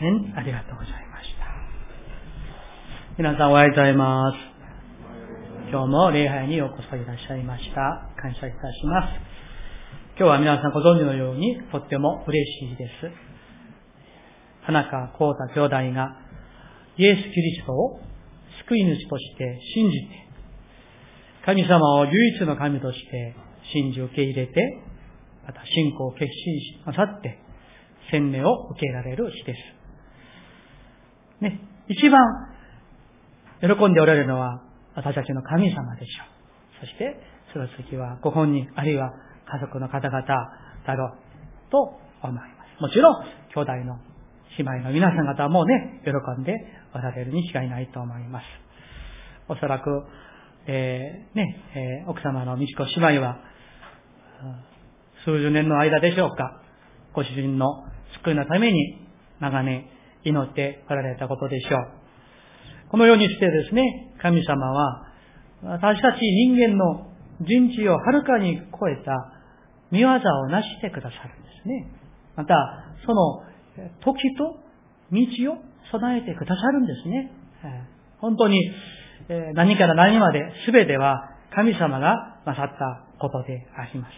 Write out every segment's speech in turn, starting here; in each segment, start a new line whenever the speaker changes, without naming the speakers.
変ありがとうございました。皆さんおはようございます。今日も礼拝にようこそいらっしゃいました。感謝いたします。今日は皆さんご存知のようにとっても嬉しいです。田中幸太兄弟がイエス・キリストを救い主として信じて、神様を唯一の神として信じ受け入れて、また信仰を決心なさって、洗礼を受けられる日です。ね、一番喜んでおられるのは私たちの神様でしょう。そして、その次はご本人、あるいは家族の方々だろうと思います。もちろん、兄弟の姉妹の皆さん方もね、喜んでおられるに違いないと思います。おそらく、えー、ね、えー、奥様の美智子姉妹は、数十年の間でしょうか、ご主人の救いのために長年祈っておられたことでしょう。このようにしてですね、神様は、私たち人間の人知をはるかに超えた見業を成してくださるんですね。また、その時と道を備えてくださるんですね。本当に何から何まで全ては神様がなさったことであります。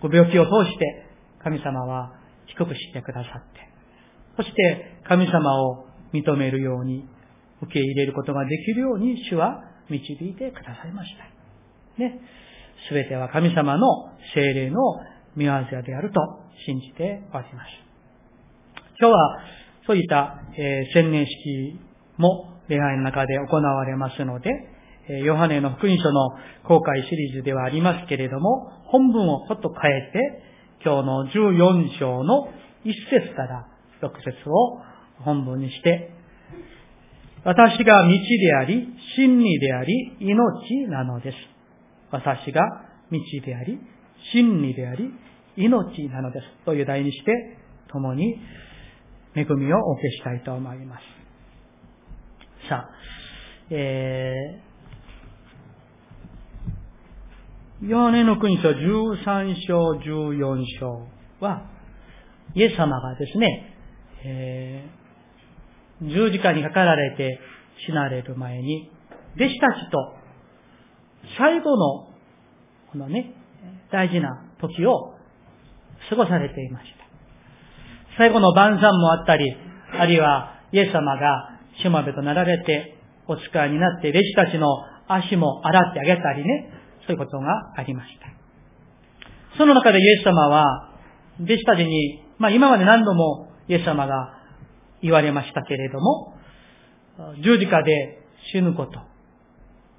ご病気を通して神様は低くしてくださって、そして神様を認めるように、受け入れることができるように主は導いてくださいました。ね。すべては神様の精霊の見業であると信じております。今日はそういった、えー、洗年式も礼拝の中で行われますので、えヨハネの福音書の公開シリーズではありますけれども、本文をちょっと変えて、今日の14章の1節から6節を本文にして、私が道であり、真理であり、命なのです。私が道であり、真理であり、命なのです。という題にして、共に恵みをお受けしたいと思います。さあ、えー、ヨハネの国書13章、14章は、イエス様がですね、えー、十字架にかかられて死なれる前に、弟子たちと最後の、このね、大事な時を過ごされていました。最後の晩餐もあったり、あるいはイエス様がしもべとなられて、お使いになって、弟子たちの足も洗ってあげたりね、そういうことがありました。その中でイエス様は、弟子たちに、まあ今まで何度もイエス様が言われましたけれども、十字架で死ぬこと、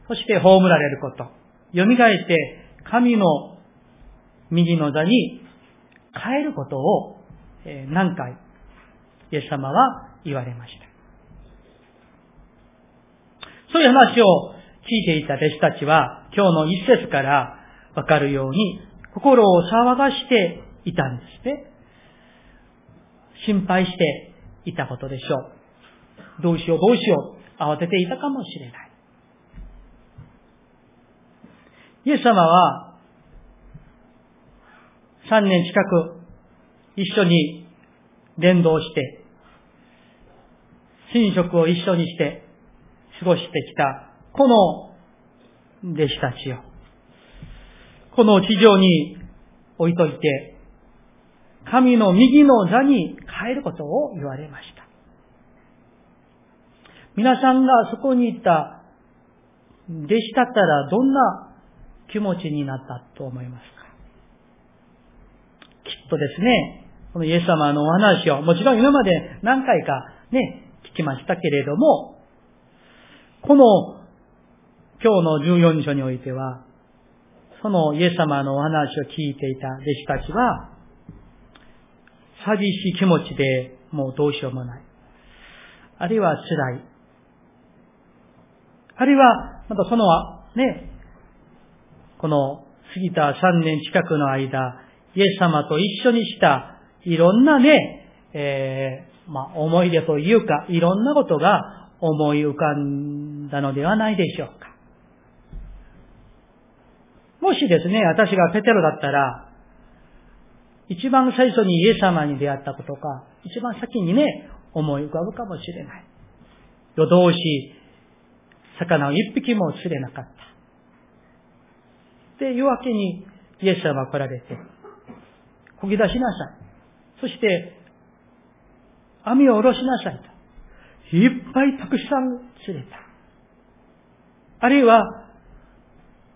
そして葬られること、蘇って神の右の座に帰ることを何回、イエス様は言われました。そういう話を聞いていた弟子たちは、今日の一節からわかるように、心を騒がしていたんですね。心配していたことでしょう。どうしようどうしよう、慌てていたかもしれない。イエス様は、3年近く一緒に連動して、寝食を一緒にして過ごしてきた、この弟子たちを、この地上に置いといて、神の右の座に変えることを言われました。皆さんがそこにいた弟子だったらどんな気持ちになったと思いますか？きっとですね、このイエス様のお話を、もちろん今まで何回かね、聞きましたけれども、この今日の14章においては、そのイエス様のお話を聞いていた弟子たちは、寂しい気持ちでもうどうしようもない。あるいは辛い。あるいは、またそのね、この過ぎた3年近くの間、イエス様と一緒にしたいろんなね、えー、まあ、思い出というか、いろんなことが思い浮かんだのではないでしょうか。もしですね、私がペテロだったら、一番最初にイエス様に出会ったことか、一番先にね、思い浮かぶかもしれない。夜通し、魚を一匹も釣れなかった。で、夜明けにイエス様が来られて、こぎ出しなさい。そして、網を下ろしなさいと。いっぱいたくさん釣れた。あるいは、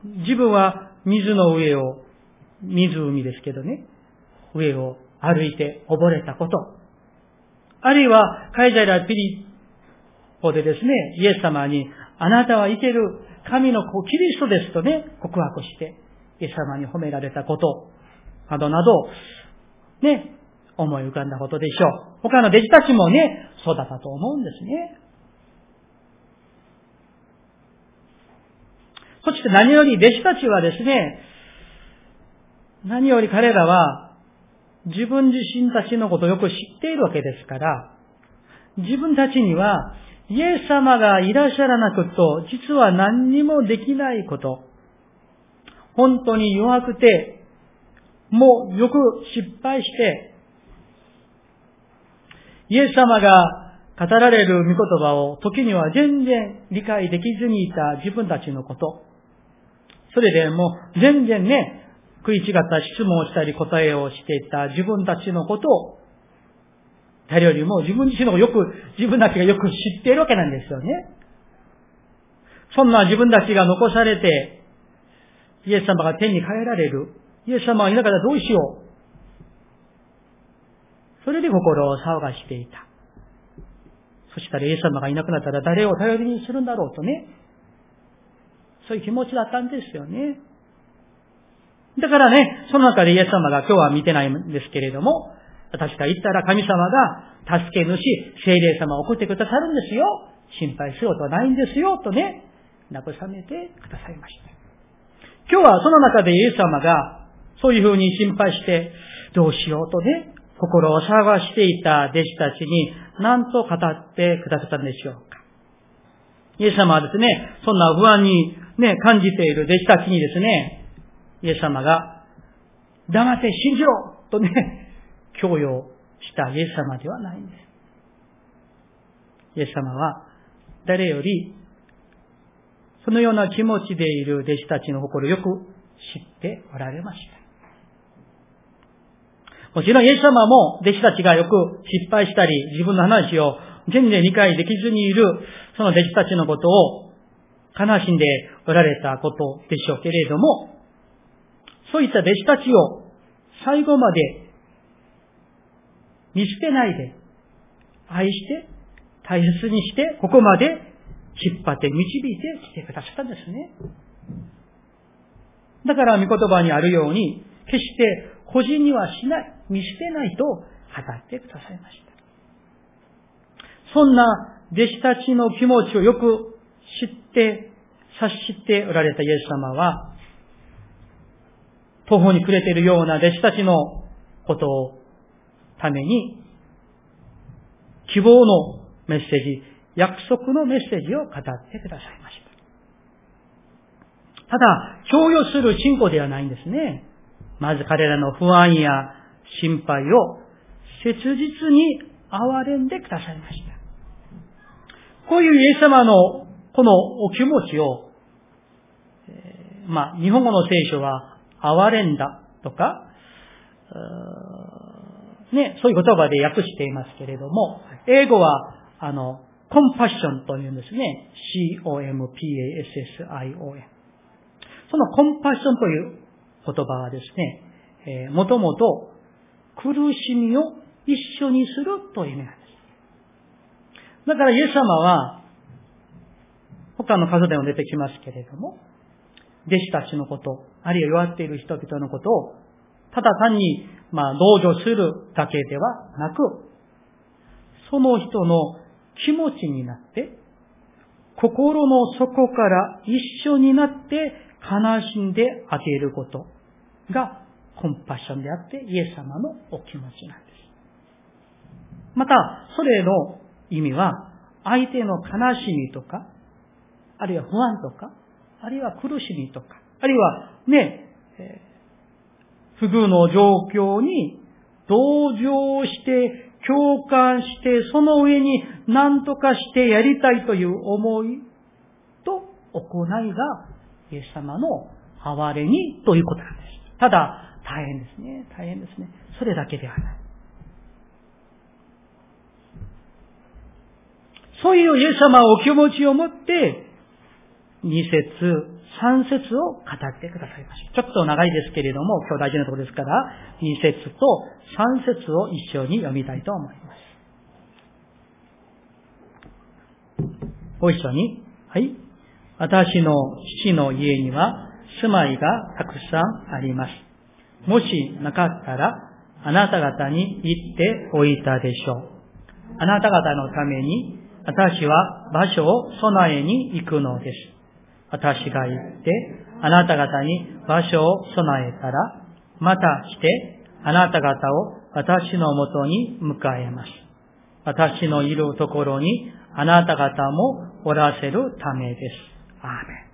自分は水の上を、湖ですけどね、上を歩いて溺れたこと。あるいは、カイザラピリポでですね、イエス様に、あなたは生ける神の子キリストですとね、告白して、イエス様に褒められたこと、などなど、ね、思い浮かんだことでしょう。他の弟子たちもね、そうだったと思うんですね。そして何より弟子たちはですね、何より彼らは自分自身たちのことをよく知っているわけですから、自分たちにはイエス様がいらっしゃらなくと、実は何にもできないこと、本当に弱くて、もうよく失敗して、イエス様が語られる御言葉を時には全然理解できずにいた自分たちのこと。それでもう全然ね、食い違った質問をしたり答えをしていた自分たちのことを、誰よりも自分自身のよく、自分たちがよく知っているわけなんですよね。そんな自分たちが残されて、イエス様が天に帰られる。イエス様がいながらどうしよう。それで心を騒がしていた。そしたらイエス様がいなくなったら誰を頼りにするんだろうとね。そういう気持ちだったんですよね。だからね、その中でイエス様が今日は見てないんですけれども、私が言ったら神様が助け主、精霊様を送ってくださるんですよ。心配することはないんですよ、とね、慰めてくださいました。今日はその中でイエス様が、そういうふうに心配して、どうしようとね、心を探していた弟子たちに何と語ってくださったんでしょうか。イエス様はですね、そんな不安にね、感じている弟子たちにですね、イエス様が、黙って信じろとね、強要したイエス様ではないんです。イエス様は、誰より、そのような気持ちでいる弟子たちの心をよく知っておられました。もちろんイエス様も弟子たちがよく失敗したり、自分の話を全然理解できずにいる、その弟子たちのことを悲しんでおられたことでしょうけれども、そういった弟子たちを最後まで見捨てないで、愛して、大切にして、ここまで引っ張って導いてきてくださったんですね。だから御言葉にあるように、決して個人にはしない、見捨てないと語ってくださいました。そんな弟子たちの気持ちをよく知って、察しておられたイエス様は、途方に暮れているような弟子たちのことをために、希望のメッセージ、約束のメッセージを語ってくださいました。ただ、強要する信仰ではないんですね。まず彼らの不安や心配を切実に憐れんでくださいました。こういうイエス様のこのお気持ちを、まあ、日本語の聖書は憐れんだとか、ね、そういう言葉で訳していますけれども、英語は、あの、コンパッションというんですね。c-o-m-p-a-s-s-i-o-n。そのコンパッションという言葉はですね、えー、もともと苦しみを一緒にするという意味なんです。だからイエス様は、他の数でも出てきますけれども、弟子たちのこと、あるいは弱っている人々のことを、ただ単に、まあ、同情するだけではなく、その人の気持ちになって、心の底から一緒になって悲しんであげることがコンパッションであってイエス様のお気持ちなんです。また、それの意味は、相手の悲しみとか、あるいは不安とか、あるいは苦しみとか、あるいはね、え不遇の状況に同情して、共感して、その上に何とかしてやりたいという思いと行いが、イエス様の哀れにということなんです。ただ、大変ですね。大変ですね。それだけではない。そういうイエス様お気持ちを持って、二節、三節を語ってくださいました。ちょっと長いですけれども、今日大事なところですから、二節と三節を一緒に読みたいと思います。ご一緒に。はい。私の父の家には住まいがたくさんあります。もしなかったら、あなた方に言っておいたでしょう。あなた方のために私は場所を備えに行くのです。私が行って、あなた方に場所を備えたら、またして、あなた方を私のもとに迎えます。私のいるところに、あなた方もおらせるためです。アーメン。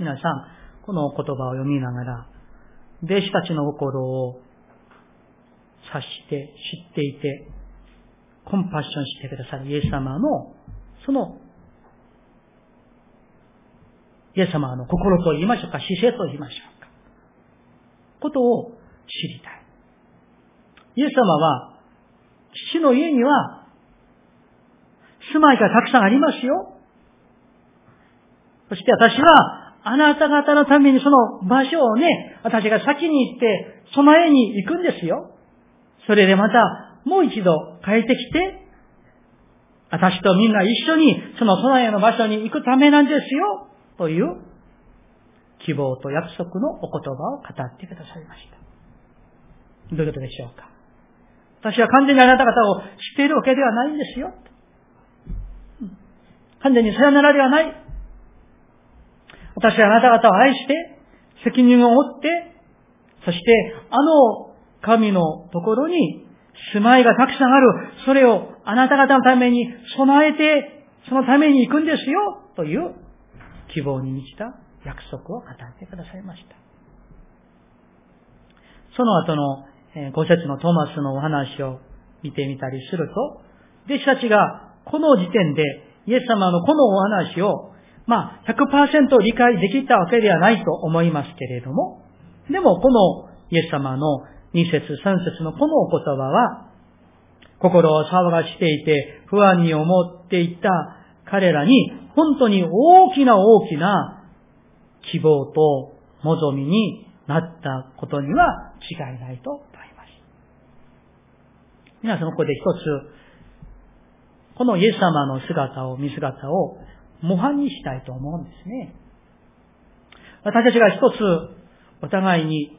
皆さん、この言葉を読みながら、弟子たちの心を察して知っていて、コンパッションしてくださるイエス様の、その、イエス様の心と言いましょうか、姿勢と言いましょうか。ことを知りたい。イエス様は、父の家には、住まいがたくさんありますよ。そして私は、あなた方のためにその場所をね、私が先に行って備えに行くんですよ。それでまたもう一度帰ってきて、私とみんな一緒にその備えの場所に行くためなんですよ、という希望と約束のお言葉を語ってくださいました。どういうことでしょうか？私は完全にあなた方を知っているわけではないんですよ。完全にさよならではない。私はあなた方を愛して、責任を負って、そしてあの神のところに住まいがたくさんある。それをあなた方のために備えて、そのために行くんですよ。という希望に満ちた約束を語ってくださいました。その後の五節のトマスのお話を見てみたりすると、弟子たちがこの時点でイエス様のこのお話を、まあ、100%理解できたわけではないと思いますけれども、でもこのイエス様の2節3節のこのお言葉は、心を騒がしていて不安に思っていた彼らに本当に大きな大きな希望と望みになったことには違いないと思います。皆さんここで一つ、このイエス様の姿を、見姿を模範にしたいと思うんですね。私たちが一つお互いに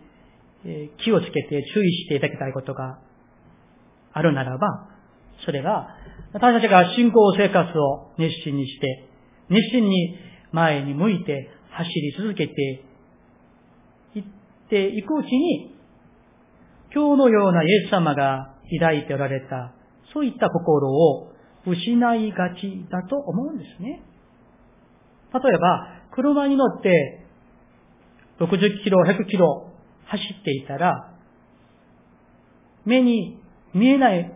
気をつけて注意していただきたいことがあるならば、それが、私たちが信仰生活を熱心にして、熱心に前に向いて走り続けていっていくうちに、今日のようなイエス様が抱いておられた、そういった心を失いがちだと思うんですね。例えば、車に乗って60キロ、100キロ走っていたら、目に見えない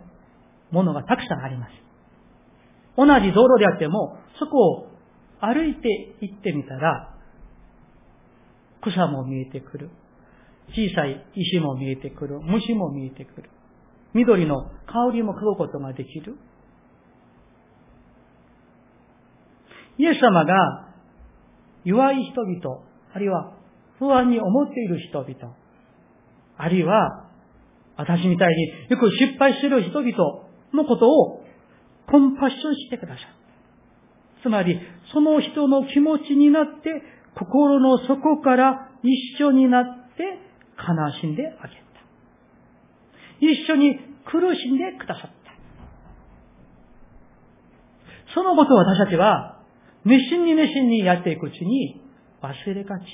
ものがたくさんあります。同じ道路であっても、そこを歩いて行ってみたら、草も見えてくる。小さい石も見えてくる。虫も見えてくる。緑の香りも嗅ぐことができる。イエス様が弱い人々、あるいは不安に思っている人々、あるいは私みたいによく失敗している人々のことをコンパッションしてください。つまり、その人の気持ちになって、心の底から一緒になって悲しんであげた。一緒に苦しんでくださった。そのことを私たちは熱心に熱心にやっていくうちに忘れがち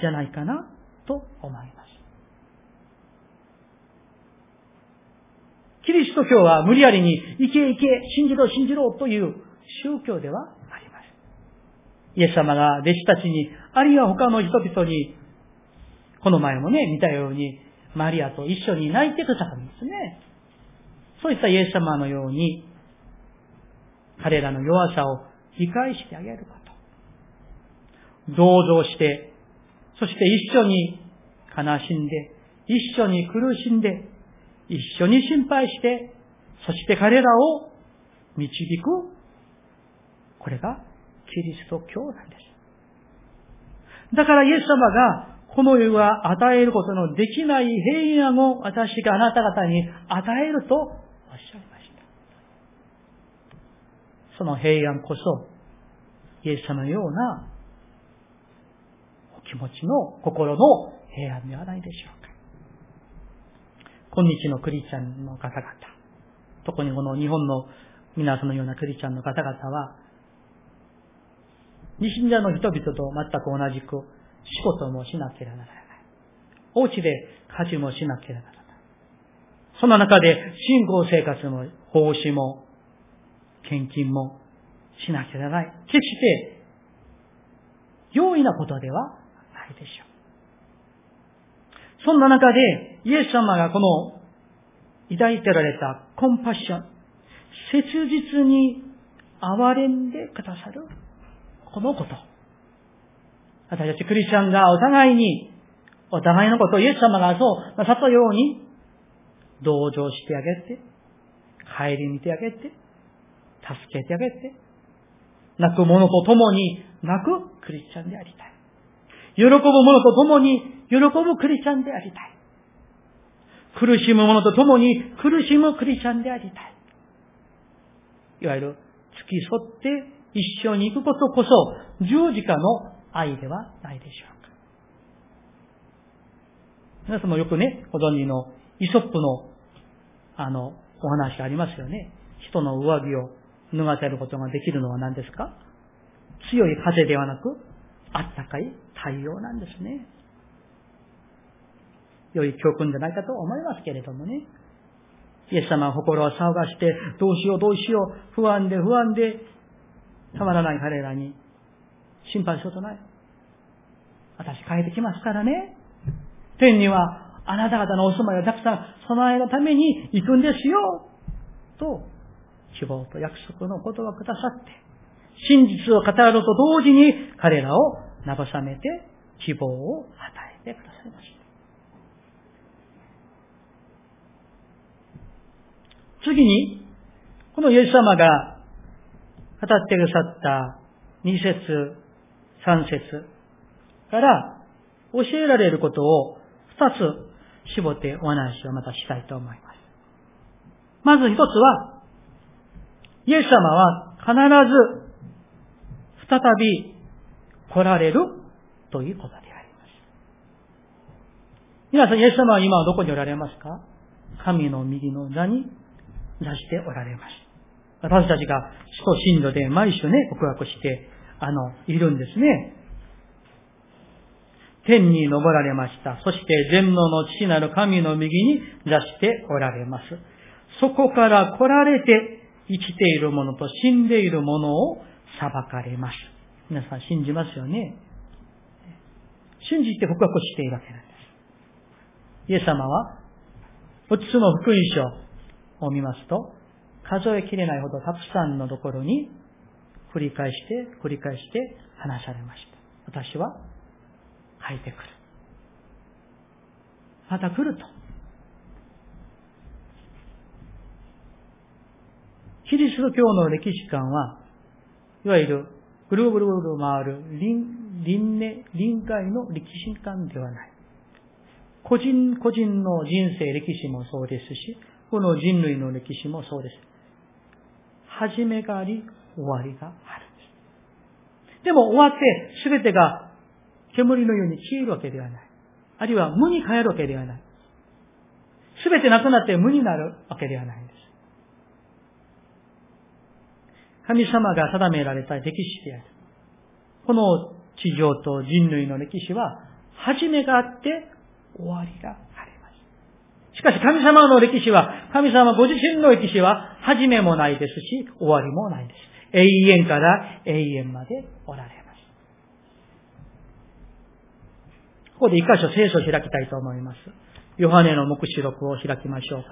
じゃないかなと思います。キリスト教は無理やりに、行け行け、信じろ信じろという宗教では。イエス様が弟子たちに、あるいは他の人々に、この前もね、見たように、マリアと一緒に泣いてくださるんですね。そういったイエス様のように、彼らの弱さを理解してあげること。同情して、そして一緒に悲しんで、一緒に苦しんで、一緒に心配して、そして彼らを導く。これがキリスト教なんです。だからイエス様がこの世が与えることのできない平安を私があなた方に与えるとおっしゃいました。その平安こそ、イエス様のようなお気持ちの心の平安ではないでしょうか。今日のクリスチャンの方々、特にこの日本の皆さんのようなクリスチャンの方々は、未信者の人々と全く同じく仕事もしなければならない。お家で家事もしなければならない。その中で信仰生活も奉仕も献金もしなければならない。決して容易なことではないでしょう。そんな中で、イエス様がこの抱いてられたコンパッション、切実に憐れんでくださる、このこと。私たちクリスチャンがお互いに、お互いのことをイエス様がそうなさったように、同情してあげて、帰り見てあげて、助けてあげて、泣く者と共に泣くクリスチャンでありたい。喜ぶ者と共に喜ぶクリスチャンでありたい。苦しむ者と共に苦しむクリスチャンでありたい。いわゆる付き添って一緒に行くことこそ十字架の愛ではないでしょうか。皆さんもよくね、ご存知のイソップのあの、お話ありますよね。人の上着を脱がせることができるのは何ですか？強い風ではなく、あったかい太陽なんですね。良い教訓じゃないかと思いますけれどもね。イエス様は心を騒がして、どうしようどうしよう、不安で不安で、たまらない彼らに心配することない。私帰ってきますからね。天にはあなた方のお住まいをたくさん備えるために行くんですよ。と、希望と約束のことをくださって、真実を語ると同時に彼らを慰めて希望を与えてくださいました。次に、このイエス様がってくださった2節3節から教えられることを2つ絞ってお話をまたしたいと思います。まず一つは、イエス様は必ず再び来られるということであります。皆さん、イエス様は今はどこにおられますか？神の右の座に出しておられます。私たちが使徒信条で毎週ね、告白して、あの、いるんですね。天に昇られました。そして全能の父なる神の右に出しておられます。そこから来られて生きている者と死んでいる者を裁かれます。皆さん信じますよね。信じて告白しているわけなんです。イエス様は、4つの福音書を見ますと、数えきれないほどたくさんのところに繰り返して、繰り返して話されました。私は入ってくる。また来ると。キリスト教の歴史観は、いわゆるぐるぐるぐる回る輪輪廻、臨界の歴史観ではない。個人個人の人生歴史もそうですし、この人類の歴史もそうです。始めがあり、終わりがあるんです。でも終わって全てが煙のように消えるわけではない。あるいは無に変えるわけではない。全てなくなって無になるわけではないんです。神様が定められた歴史である。この地上と人類の歴史は、始めがあって終わりが。しかし神様の歴史は、神様ご自身の歴史は、始めもないですし、終わりもないです。永遠から永遠までおられます。ここで一箇所聖書を開きたいと思います。ヨハネの目視録を開きましょうか。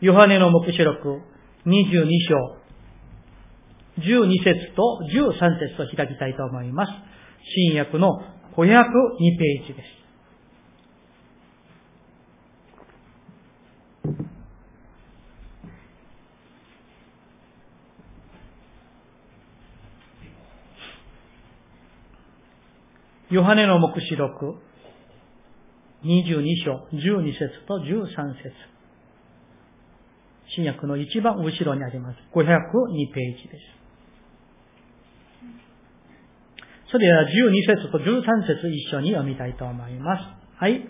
ヨハネの目視録22章、12節と13節と開きたいと思います。新約の502ページです。ヨハネの目視録22章12節と13節新約の一番後ろにあります。502ページです。それでは12節と13節一緒に読みたいと思います。はい。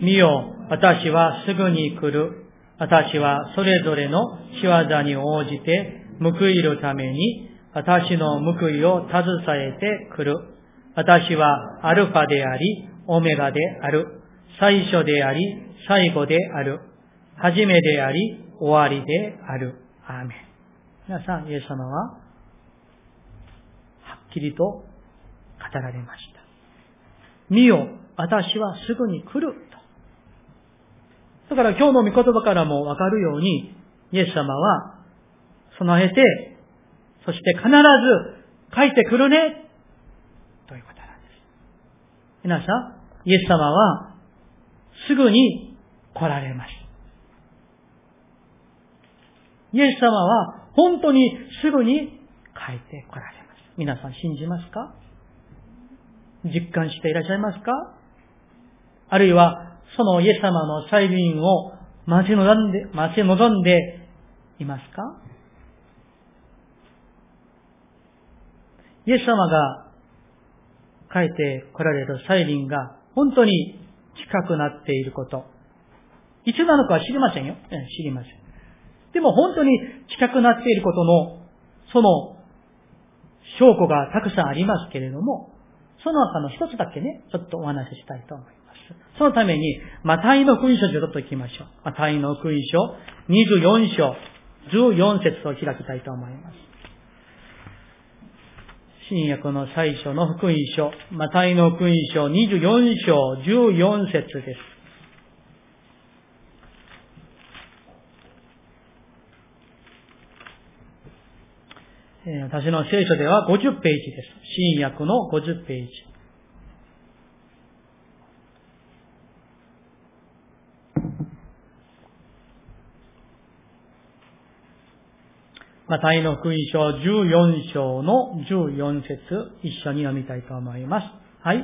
見よ、私はすぐに来る。私はそれぞれの仕業に応じて報いるために私の報いを携えてくる。私はアルファであり、オメガである。最初であり、最後である。初めであり、終わりである。アーメン。皆さん、イエス様は、はっきりと語られました。見よ、私はすぐに来る。と。だから今日の御言葉からもわかるように、イエス様は、備えて、そして必ず帰ってくるね、ということなんです。皆さん、イエス様はすぐに来られます。イエス様は本当にすぐに帰って来られます。皆さん信じますか？実感していらっしゃいますか？あるいは、そのイエス様の再臨を待ち望んで、待ち望んでいますか？イエス様が帰って来られる再臨が本当に近くなっていること。いつなのかは知りませんよ。知りません。でも本当に近くなっていることの、その証拠がたくさんありますけれども、その中の一つだけね、ちょっとお話ししたいと思います。そのために、マタイの福音書ちょっと行きましょう。マタイの福音書24章14節を開きたいと思います。新約の最初の福音書、マタイの福音書24章14節です。私の聖書では50ページです。新約の50ページ。マタイの福音書14章の14節一緒に読みたいと思います。はい。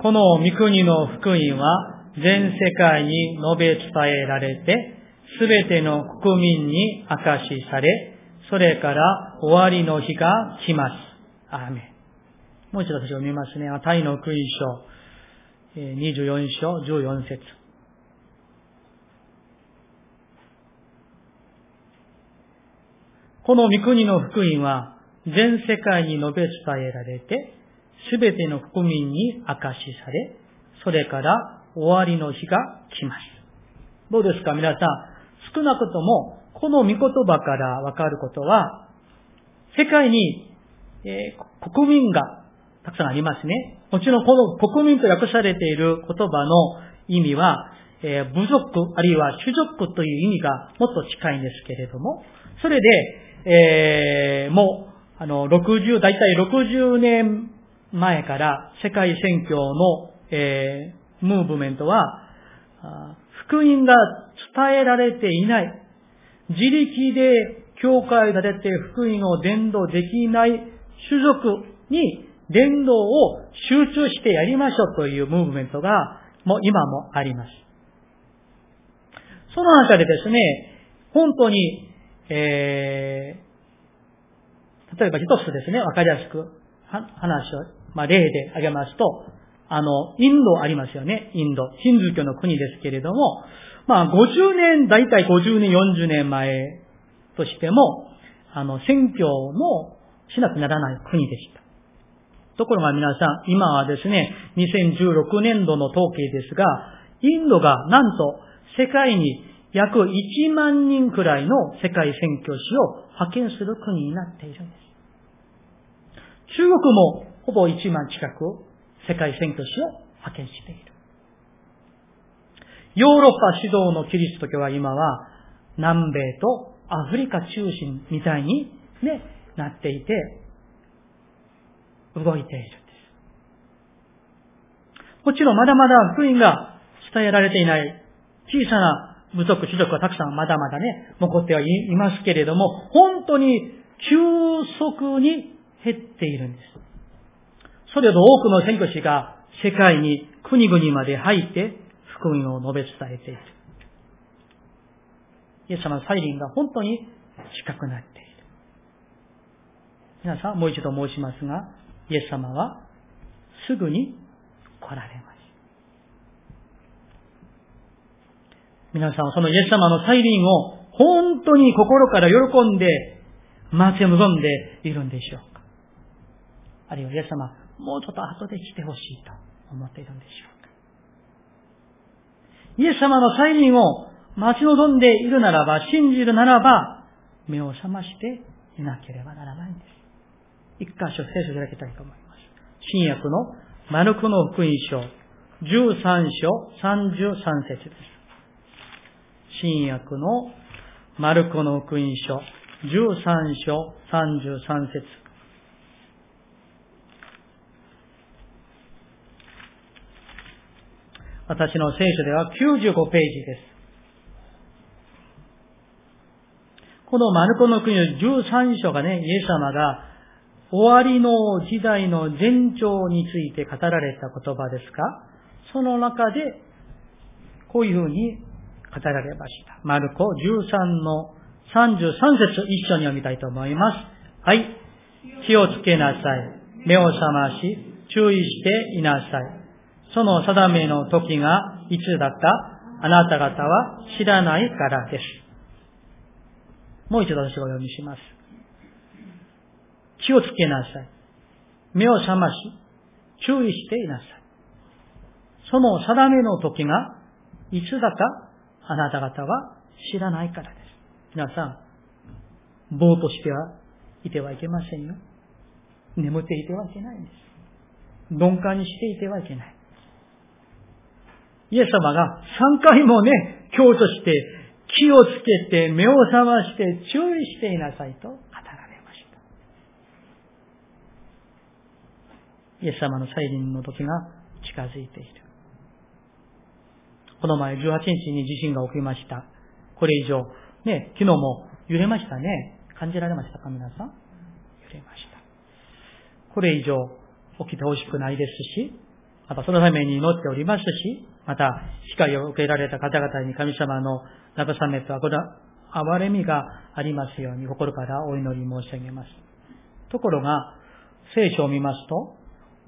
この御国の福音は全世界に述べ伝えられて、すべての国民に明かしされ、それから終わりの日が来ます。アーメン。もう一度私読みますね。マタイの福音書24章14節この御国の福音は全世界に述べ伝えられて、すべての国民に明かしされ、それから終わりの日が来ます。どうですか？皆さん、少なくともこの御言葉からわかることは、世界に、えー、国民がたくさんありますね。もちろんこの国民と訳されている言葉の意味は、えー、部族あるいは種族という意味がもっと近いんですけれども、それで、えー、もう、あの、60、大体60年前から世界選挙の、えー、ムーブメントは、福音が伝えられていない、自力で教会が出て福音を伝道できない種族に伝道を集中してやりましょうというムーブメントが、もう今もあります。その中でですね、本当にえー、例えば一つですね、わかりやすく話を、まあ、例で挙げますと、あの、インドありますよね、インド。ヒンズー教の国ですけれども、まあ、50年、大体50年、40年前としても、あの、選挙のしなくならない国でした。ところが皆さん、今はですね、2016年度の統計ですが、インドがなんと世界に約1万人くらいの世界宣教師を派遣する国になっているんです。中国もほぼ1万近く世界宣教師を派遣している。ヨーロッパ指導のキリスト教は今は南米とアフリカ中心みたいにね、なっていて、動いているんです。もちろんまだまだ福音が伝えられていない小さな部族、種族はたくさんまだまだね、残ってはいますけれども、本当に急速に減っているんです。それほど多くの宣教師が世界に国々まで入って福音を述べ伝えている。イエス様の再臨が本当に近くなっている。皆さん、もう一度申しますが、イエス様はすぐに来られます。皆さんはそのイエス様の再臨を本当に心から喜んで待ち望んでいるんでしょうかあるいはイエス様、もうちょっと後で来てほしいと思っているんでしょうかイエス様の再臨を待ち望んでいるならば、信じるならば、目を覚ましていなければならないんです。一箇所聖書いただきたいと思います。新約のマルコの福音書、13章33節です。新約のマルコの福音書、13章33節私の聖書では95ページです。このマルコの国の13章がね、イエス様が終わりの時代の前兆について語られた言葉ですか？その中で、こういうふうに語られました。マルコ13の33節一緒に読みたいと思います。はい。気をつけなさい。目を覚まし、注意していなさい。その定めの時がいつだか、あなた方は知らないからです。もう一度私が読みします。気をつけなさい。目を覚まし、注意していなさい。その定めの時がいつだか、あなた方は知らないからです。皆さん、ぼーっとしてはいてはいけませんよ。眠っていてはいけないんです。鈍感にしていてはいけない。イエス様が3回もね、強調して、気をつけて、目を覚まして、注意していなさいと語られました。イエス様の再臨の時が近づいている。この前18日に地震が起きました。これ以上、ね、昨日も揺れましたね。感じられましたか皆さん？揺れました。これ以上起きてほしくないですし、またそのために祈っておりますし、また、機会を受けられた方々に神様の慰めと憐れみがありますように心からお祈り申し上げます。ところが、聖書を見ますと、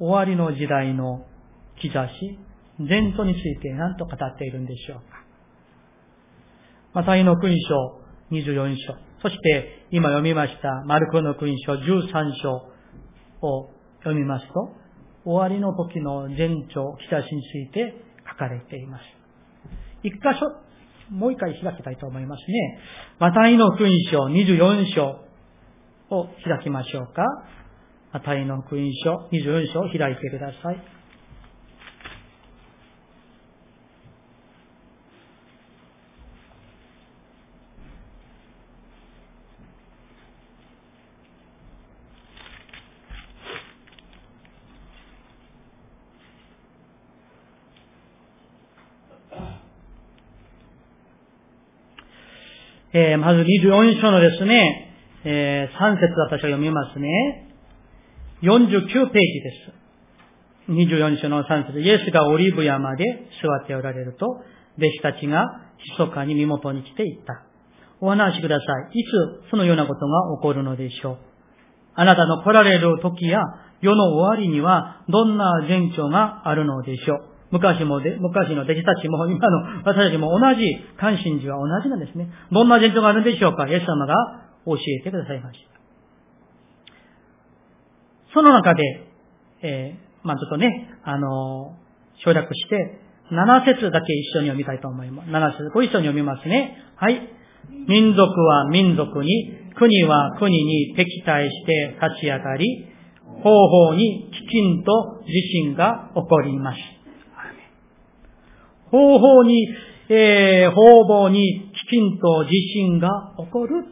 終わりの時代の兆し、前途について何と語っているんでしょうか。マタイの君章24章、そして今読みましたマルコの君章13章を読みますと、終わりの時の前兆、兆しについて書かれています。一箇所、もう一回開きたいと思いますね。マタイの君章24章を開きましょうか。マタイの君章24章を開いてください。えー、まず24章のですね、えー、3節私は読みますね。49ページです。24章の3節イエスがオリーブ山で座っておられると、弟子たちが密かに身元に来ていった。お話しください。いつそのようなことが起こるのでしょう。あなたの来られる時や世の終わりにはどんな前兆があるのでしょう。昔もで、昔の弟子たちも、今の私たちも同じ、関心事は同じなんですね。どんな伝統があるんでしょうか？イエス様が教えてくださいました。その中で、えー、まあちょっとね、あのー、省略して、7節だけ一緒に読みたいと思います。7節ご一緒に読みますね。はい。民族は民族に、国は国に敵対して立ち上がり、方法にきちんと地震が起こります。方法にえー、方々にきちんと地震が起こると。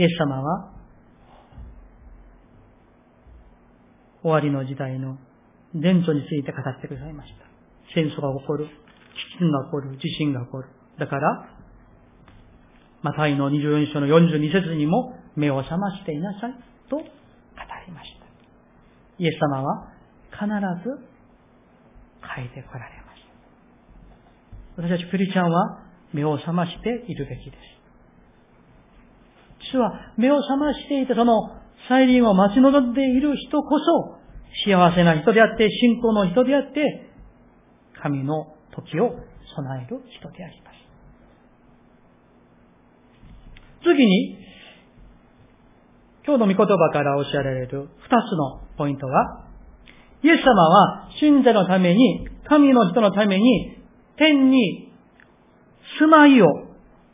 イエス様は、終わりの時代の伝統について語ってくださいました。戦争が起こる、飢饉が起こる、地震が起こる。だから、マタイの24章の42節にも目を覚ましていなさいとりました。イエス様は必ず書いてこられます。私たちクリスチャンは目を覚ましているべきです。実は目を覚ましていてその再臨を待ち望んでいる人こそ幸せな人であって、信仰の人であって、神の時を備える人であります。次に、今日の御言葉からおっしゃられる二つのポイントは、イエス様は信者のために、神の人のために、天に住まいを、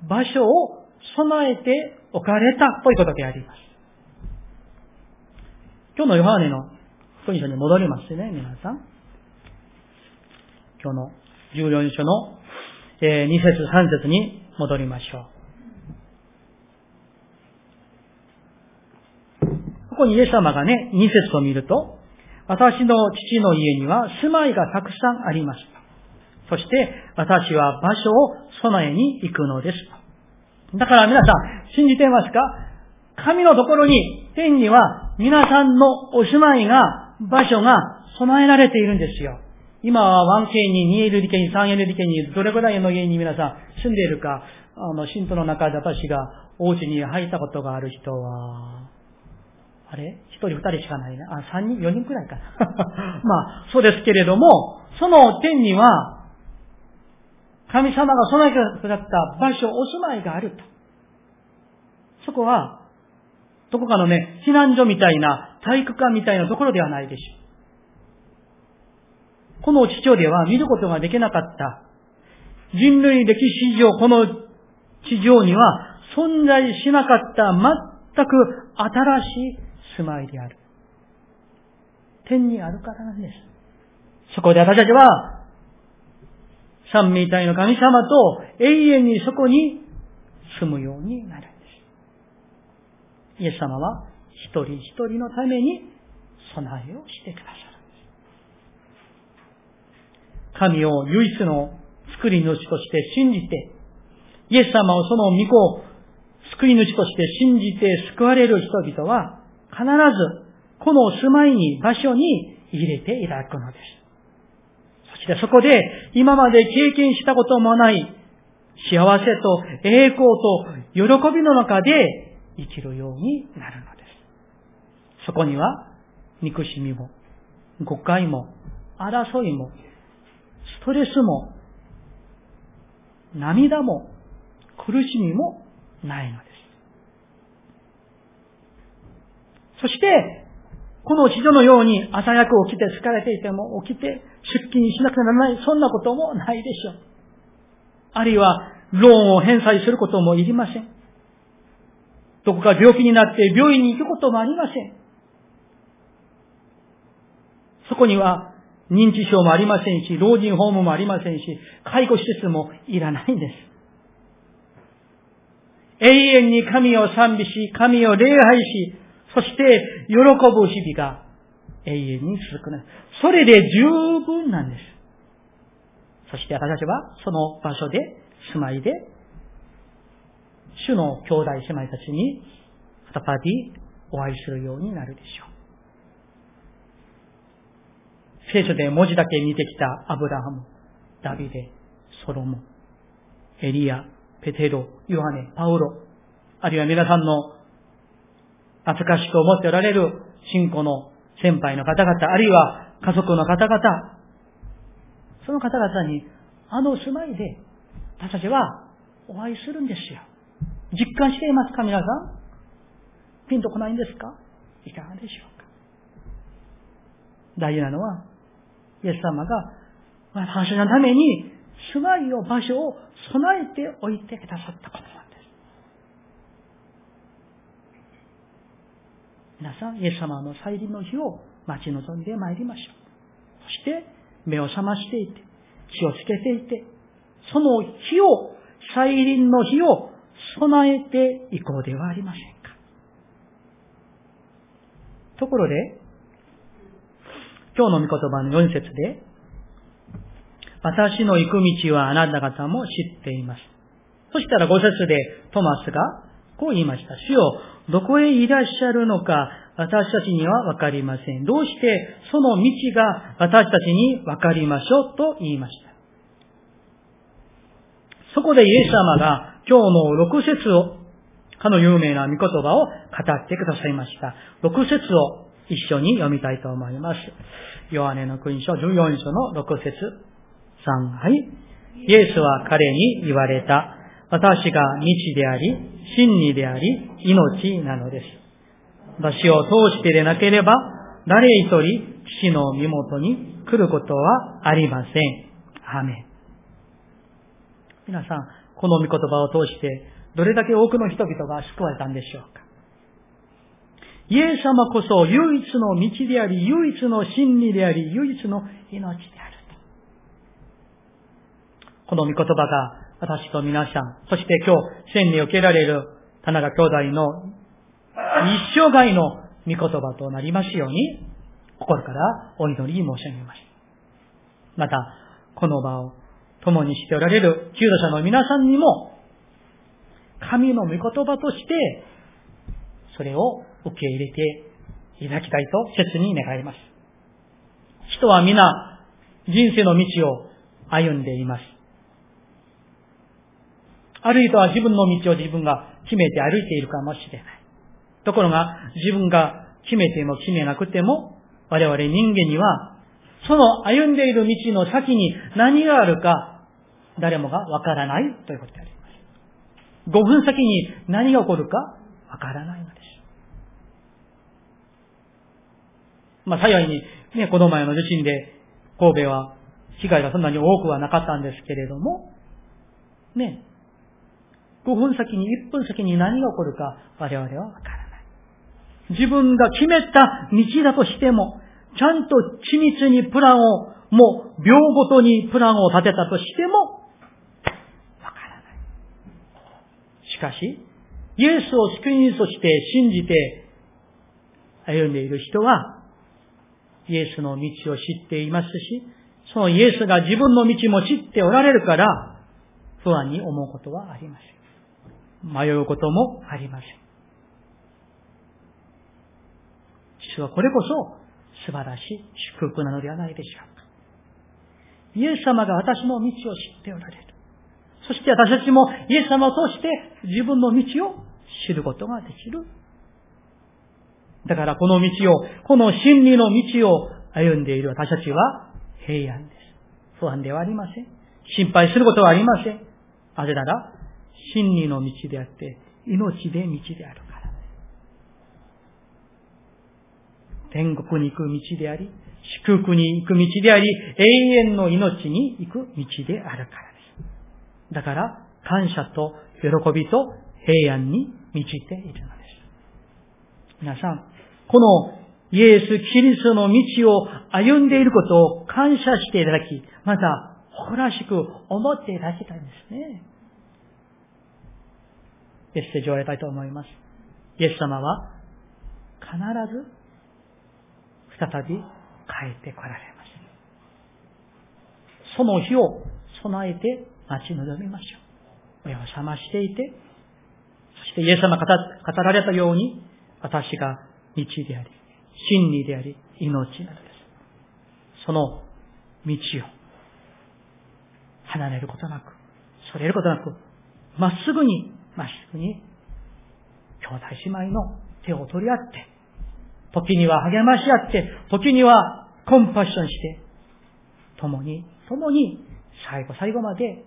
場所を備えて置かれたということであります。今日のヨハネの福音書に戻りましてね、皆さん。今日の14書の2節3節に戻りましょう。ここにイエス様がね、2節を見ると、私の父の家には住まいがたくさんありますそして、私は場所を備えに行くのです。だから皆さん、信じてますか？神のところに、天には皆さんのお住まいが、場所が備えられているんですよ。今は 1K に 2L 家に 3L 家にどれくらいの家に皆さん住んでいるか、あの、信徒の中で私がお家に入ったことがある人は、あれ？一人二人しかないな。あ、三人、四人くらいかな。まあ、そうですけれども、その天には、神様が備えてくださった場所、お住まいがあると。そこは、どこかのね、避難所みたいな、体育館みたいなところではないでしょう。この地上では見ることができなかった、人類歴史上、この地上には存在しなかった全く新しい住まいである。天にあるからなんです。そこで私たちは、三位一体の神様と永遠にそこに住むようになるんです。イエス様は一人一人のために備えをしてくださるんです。神を唯一の作り主として信じて、イエス様をその御子を救い主として信じて救われる人々は、必ず、この住まいに、場所に入れていただくのです。そしてそこで、今まで経験したこともない幸せと栄光と喜びの中で生きるようになるのです。そこには、憎しみも、誤解も、争いも、ストレスも、涙も、苦しみもないのです。そして、この地上のように朝早く起きて疲れていても起きて出勤しなくならない、そんなこともないでしょう。あるいは、ローンを返済することもいりません。どこか病気になって病院に行くこともありません。そこには認知症もありませんし、老人ホームもありませんし、介護施設もいらないんです。永遠に神を賛美し、神を礼拝し、そして喜ぶ日々が永遠に続くね。それで十分なんです。そして私たちはその場所で住まいで、主の兄弟姉妹たちに再びお会いするようになるでしょう。聖書で文字だけ見てきたアブラハム、ダビデ、ソロモン、エリア、ペテロ、ヨハネ、パウロ、あるいは皆さんの懐かしく思っておられる信仰の先輩の方々、あるいは家族の方々、その方々に、あの住まいで、私たちはお会いするんですよ。実感していますか皆さん？ピンとこないんですか？いかがでしょうか？大事なのは、イエス様が、私のために住まいを、場所を備えておいてくださったことなんです。皆さん、イエス様の再臨の日を待ち望んで参りましょう。そして目を覚ましていて、気をつけていて、その日を、再臨の日を備えていこうではありませんか。ところで、今日の御言葉の4節で、私の行く道はあなた方も知っています。そしたら5節でトマスがこう言いました。主よ、どこへいらっしゃるのか私たちにはわかりません。どうしてその道が私たちにわかりましょうと言いました。そこでイエス様が今日の6節を、かの有名な御言葉を語ってくださいました。6節を一緒に読みたいと思います。ヨハネの勲章14章の6節3、はい。イエスは彼に言われた。私が道であり、真理であり、命なのです。私を通してでなければ、誰一人父の身元に来ることはありません。アメン。皆さん、この御言葉を通して、どれだけ多くの人々が救われたんでしょうかイエス様こそ唯一の道であり、唯一の真理であり、唯一の命であると。この御言葉が私と皆さん、そして今日、千に受けられる田中兄弟の一生涯の御言葉となりますように、心からお祈り申し上げます。また、この場を共にしておられる救助者の皆さんにも、神の御言葉として、それを受け入れていただきたいと切に願います。人は皆、人生の道を歩んでいます。あるいは自分の道を自分が決めて歩いているかもしれない。ところが、自分が決めても決めなくても、我々人間には、その歩んでいる道の先に何があるか、誰もがわからないということであります。5分先に何が起こるかわからないのです。まあ幸いに、ね、この前の地震で神戸は被害がそんなに多くはなかったんですけれども、ね、5分先に1分先に何が起こるか我々はわからない。自分が決めた道だとしても、ちゃんと緻密にプランを、もう秒ごとにプランを立てたとしても、わからない。しかし、イエスを救い主として信じて歩んでいる人は、イエスの道を知っていますし、そのイエスが自分の道も知っておられるから、不安に思うことはありません。迷うこともありません。主はこれこそ素晴らしい祝福なのではないでしょうか。イエス様が私の道を知っておられる。そして私たちもイエス様を通して自分の道を知ることができる。だからこの道を、この真理の道を歩んでいる私たちは平安です。不安ではありません。心配することはありません。なぜなら、真理の道であって、命で道であるから。天国に行く道であり、祝福に行く道であり、永遠の命に行く道であるからです。だから、感謝と喜びと平安に満ちているのです。皆さん、このイエス・キリストの道を歩んでいることを感謝していただき、また、誇らしく思っていただきたいんですね。メッセージを終えたいと思います。イエス様は必ず再び帰ってこられます。その日を備えて待ち望みましょう。目を覚ましていて、そしてイエス様が語られたように、私が道であり、真理であり、命なのです。その道を離れることなく、それることなく、まっすぐに、まっすぐに、兄弟姉妹の手を取り合って、時には励まし合って、時にはコンパッションして、共に、共に最後最後まで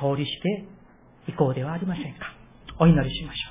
勝利していこうではありませんか。お祈りしましょう。